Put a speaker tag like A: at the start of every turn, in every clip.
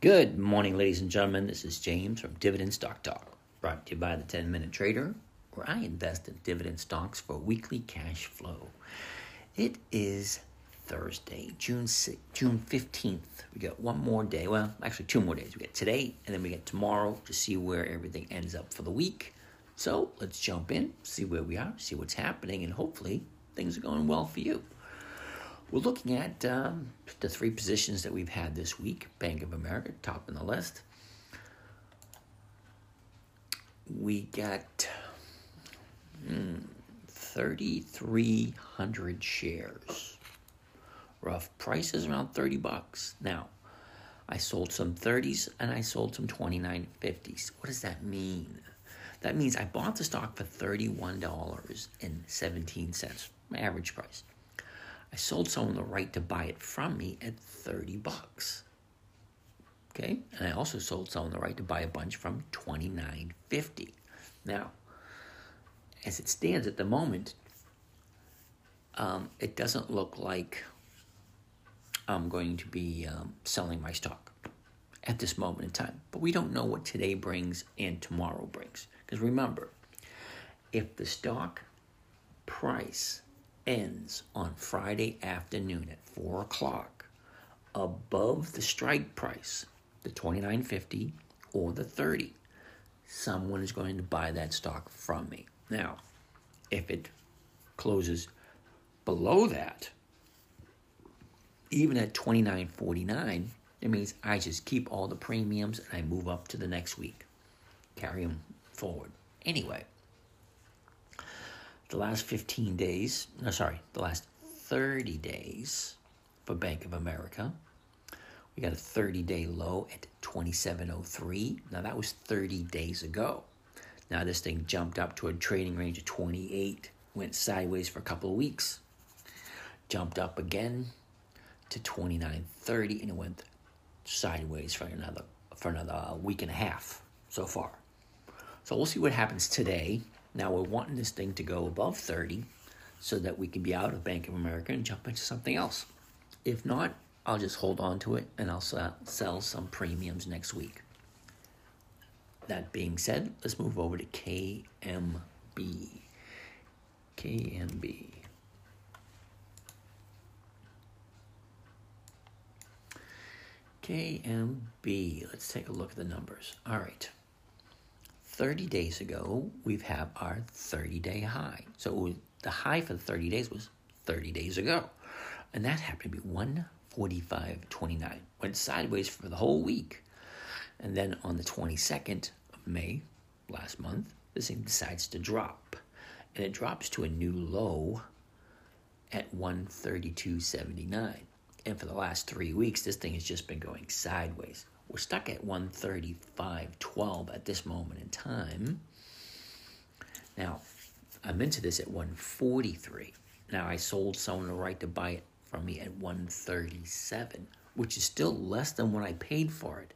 A: Good morning, ladies and gentlemen. This is James from Dividend Stock Talk, brought to you by the 10 Minute Trader, where I invest in dividend stocks for weekly cash flow. It is Thursday, June 6, June 15th. We got one more day. Well, actually, two more days. We get today and then we get tomorrow to see where everything ends up for the week. So let's jump in, see where we are, see what's happening, and hopefully things are going well for you. We're looking at um, the three positions that we've had this week Bank of America, top on the list. We got mm, 3,300 shares. Rough price is around 30 bucks. Now, I sold some 30s and I sold some 29.50s. What does that mean? That means I bought the stock for $31.17, my average price. I sold someone the right to buy it from me at 30 bucks. Okay? And I also sold someone the right to buy a bunch from 29.50. Now, as it stands at the moment, um, it doesn't look like I'm going to be um, selling my stock at this moment in time. But we don't know what today brings and tomorrow brings. Because remember, if the stock price ends on Friday afternoon at 4 o'clock above the strike price, the 29.50 or the 30, someone is going to buy that stock from me. Now, if it closes below that, even at 29.49, it means I just keep all the premiums and I move up to the next week. Carry them forward. Anyway, the last 15 days, no, sorry, the last 30 days for Bank of America. We got a 30 day low at 2703. Now that was 30 days ago. Now this thing jumped up to a trading range of 28, went sideways for a couple of weeks, jumped up again to 2930 and it went sideways for another for another uh, week and a half so far. So we'll see what happens today. Now we're wanting this thing to go above 30 so that we can be out of Bank of America and jump into something else. If not, I'll just hold on to it and I'll sell some premiums next week. That being said, let's move over to KMB. KMB. KMB. Let's take a look at the numbers. All right. 30 days ago, we've had our 30 day high. So the high for the 30 days was 30 days ago. And that happened to be 145.29. Went sideways for the whole week. And then on the 22nd of May, last month, this thing decides to drop. And it drops to a new low at 132.79. And for the last three weeks, this thing has just been going sideways. We're stuck at 135.12 at this moment in time. Now, I'm into this at 143. Now, I sold someone the right to buy it from me at 137, which is still less than what I paid for it.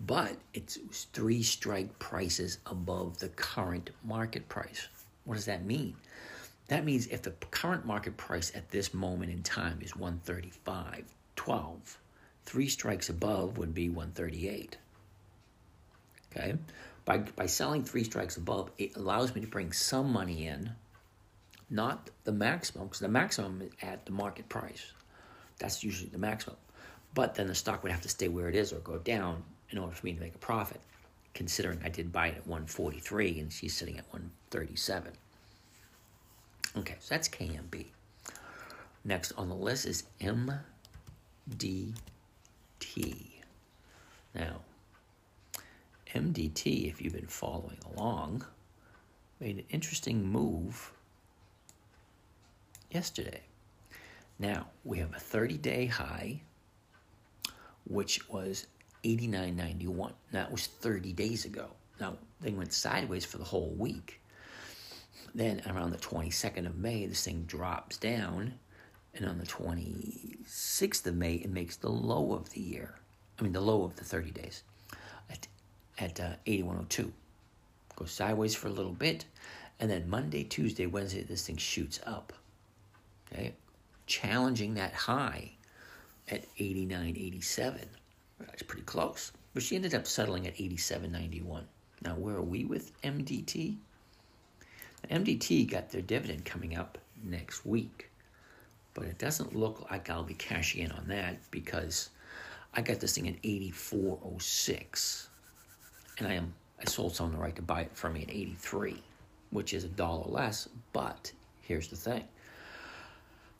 A: But it's three strike prices above the current market price. What does that mean? That means if the current market price at this moment in time is 135.12, Three strikes above would be 138. Okay? By, by selling three strikes above, it allows me to bring some money in, not the maximum, because the maximum is at the market price. That's usually the maximum. But then the stock would have to stay where it is or go down in order for me to make a profit, considering I did buy it at 143 and she's sitting at 137. Okay, so that's KMB. Next on the list is MD T. Now, MDT, if you've been following along, made an interesting move yesterday. Now, we have a 30 day high, which was 89.91. That was 30 days ago. Now, they went sideways for the whole week. Then, around the 22nd of May, this thing drops down and on the 26th of May, it makes the low of the year. I mean, the low of the 30 days at, at uh, 8102. Goes sideways for a little bit. And then Monday, Tuesday, Wednesday, this thing shoots up. Okay. Challenging that high at 89.87. That's pretty close. But she ended up settling at 87.91. Now, where are we with MDT? MDT got their dividend coming up next week, but it doesn't look like I'll be cashing in on that because I got this thing at 84.06, and I am I sold someone the right to buy it from me at 83, which is a dollar less. But here's the thing: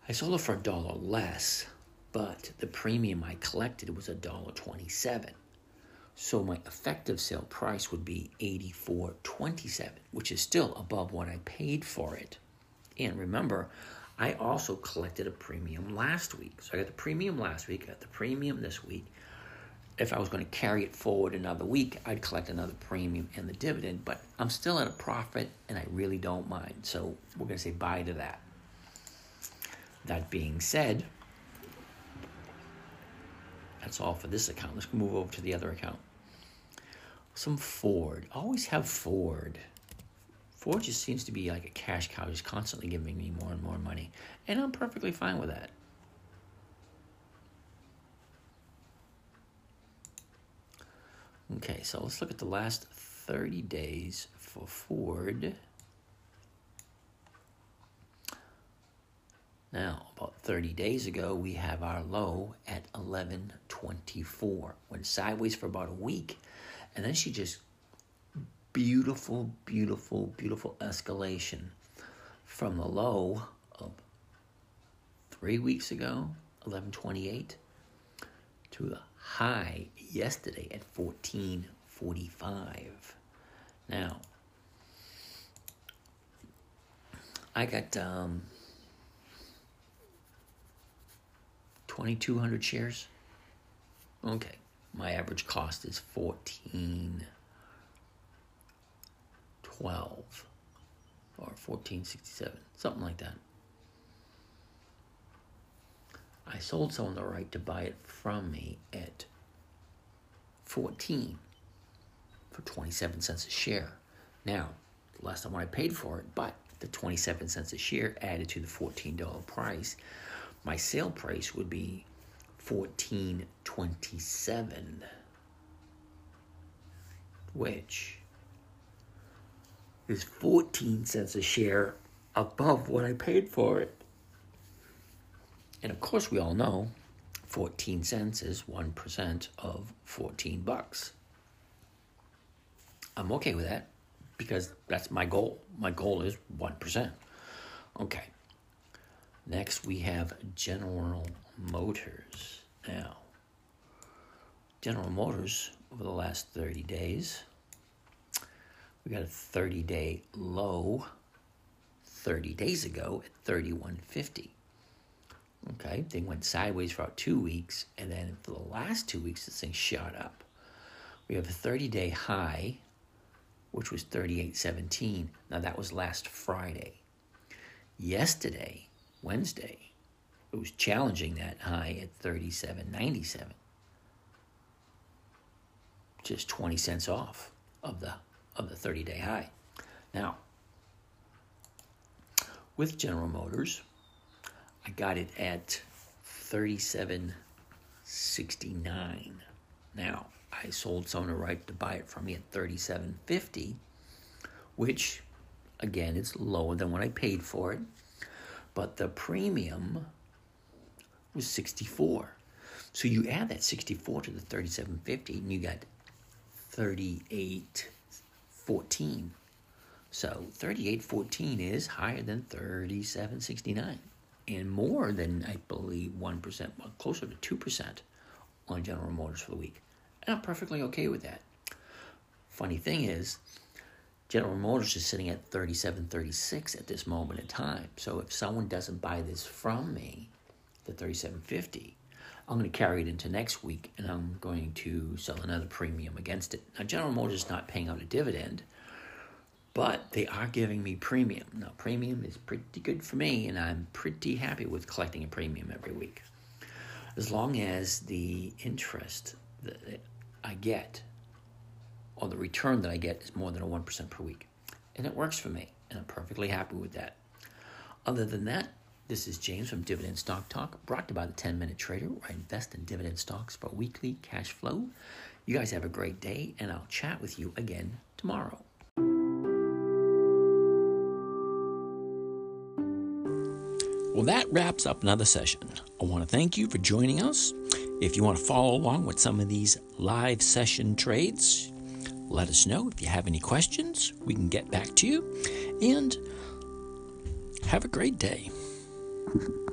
A: I sold it for a dollar less, but the premium I collected was a dollar twenty-seven. So my effective sale price would be 84.27, which is still above what I paid for it. And remember, I also collected a premium last week. So I got the premium last week, I got the premium this week. If I was going to carry it forward another week, I'd collect another premium and the dividend, but I'm still at a profit and I really don't mind. So we're going to say bye to that. That being said, that's all for this account. Let's move over to the other account some Ford. Always have Ford. Ford just seems to be like a cash cow, just constantly giving me more and more money. And I'm perfectly fine with that. Okay, so let's look at the last 30 days for Ford. Now, about 30 days ago, we have our low at 1124. Went sideways for about a week and then she just beautiful, beautiful, beautiful escalation from the low of three weeks ago, 1128, to the high yesterday at 1445. Now, I got um, 2,200 shares. Okay my average cost is 14 12 or 1467 something like that. I sold someone the right to buy it from me at 14 for 27 cents a share. Now the last time i paid for it but the 27 cents a share added to the $14 price my sale price would be 1427 which is 14 cents a share above what I paid for it. And of course we all know 14 cents is 1% of 14 bucks. I'm okay with that because that's my goal. My goal is 1%. Okay. Next we have General Motors. Now, General Motors over the last 30 days, we got a 30 day low 30 days ago at 3150. Okay, they went sideways for about two weeks, and then for the last two weeks, this thing shot up. We have a 30 day high, which was 38.17. Now, that was last Friday. Yesterday, Wednesday, it was challenging that high at 37.97. Just 20 cents off of the of the 30-day high. Now, with General Motors, I got it at 37.69. Now, I sold someone a right to buy it from me at 37.50, which again it's lower than what I paid for it. But the premium was 64. So you add that 64 to the 3750 and you got 3814. So 3814 is higher than 3769 and more than I believe 1%, well, closer to 2% on General Motors for the week. And I'm perfectly okay with that. Funny thing is, General Motors is sitting at 3736 at this moment in time. So if someone doesn't buy this from me, the 3750 i'm going to carry it into next week and i'm going to sell another premium against it. Now general motors is not paying out a dividend but they are giving me premium. Now premium is pretty good for me and i'm pretty happy with collecting a premium every week. As long as the interest that i get or the return that i get is more than a 1% per week. And it works for me and i'm perfectly happy with that. Other than that This is James from Dividend Stock Talk, brought to you by the 10 Minute Trader, where I invest in dividend stocks for weekly cash flow. You guys have a great day, and I'll chat with you again tomorrow. Well, that wraps up another session. I want to thank you for joining us. If you want to follow along with some of these live session trades, let us know. If you have any questions, we can get back to you. And have a great day. Thank you.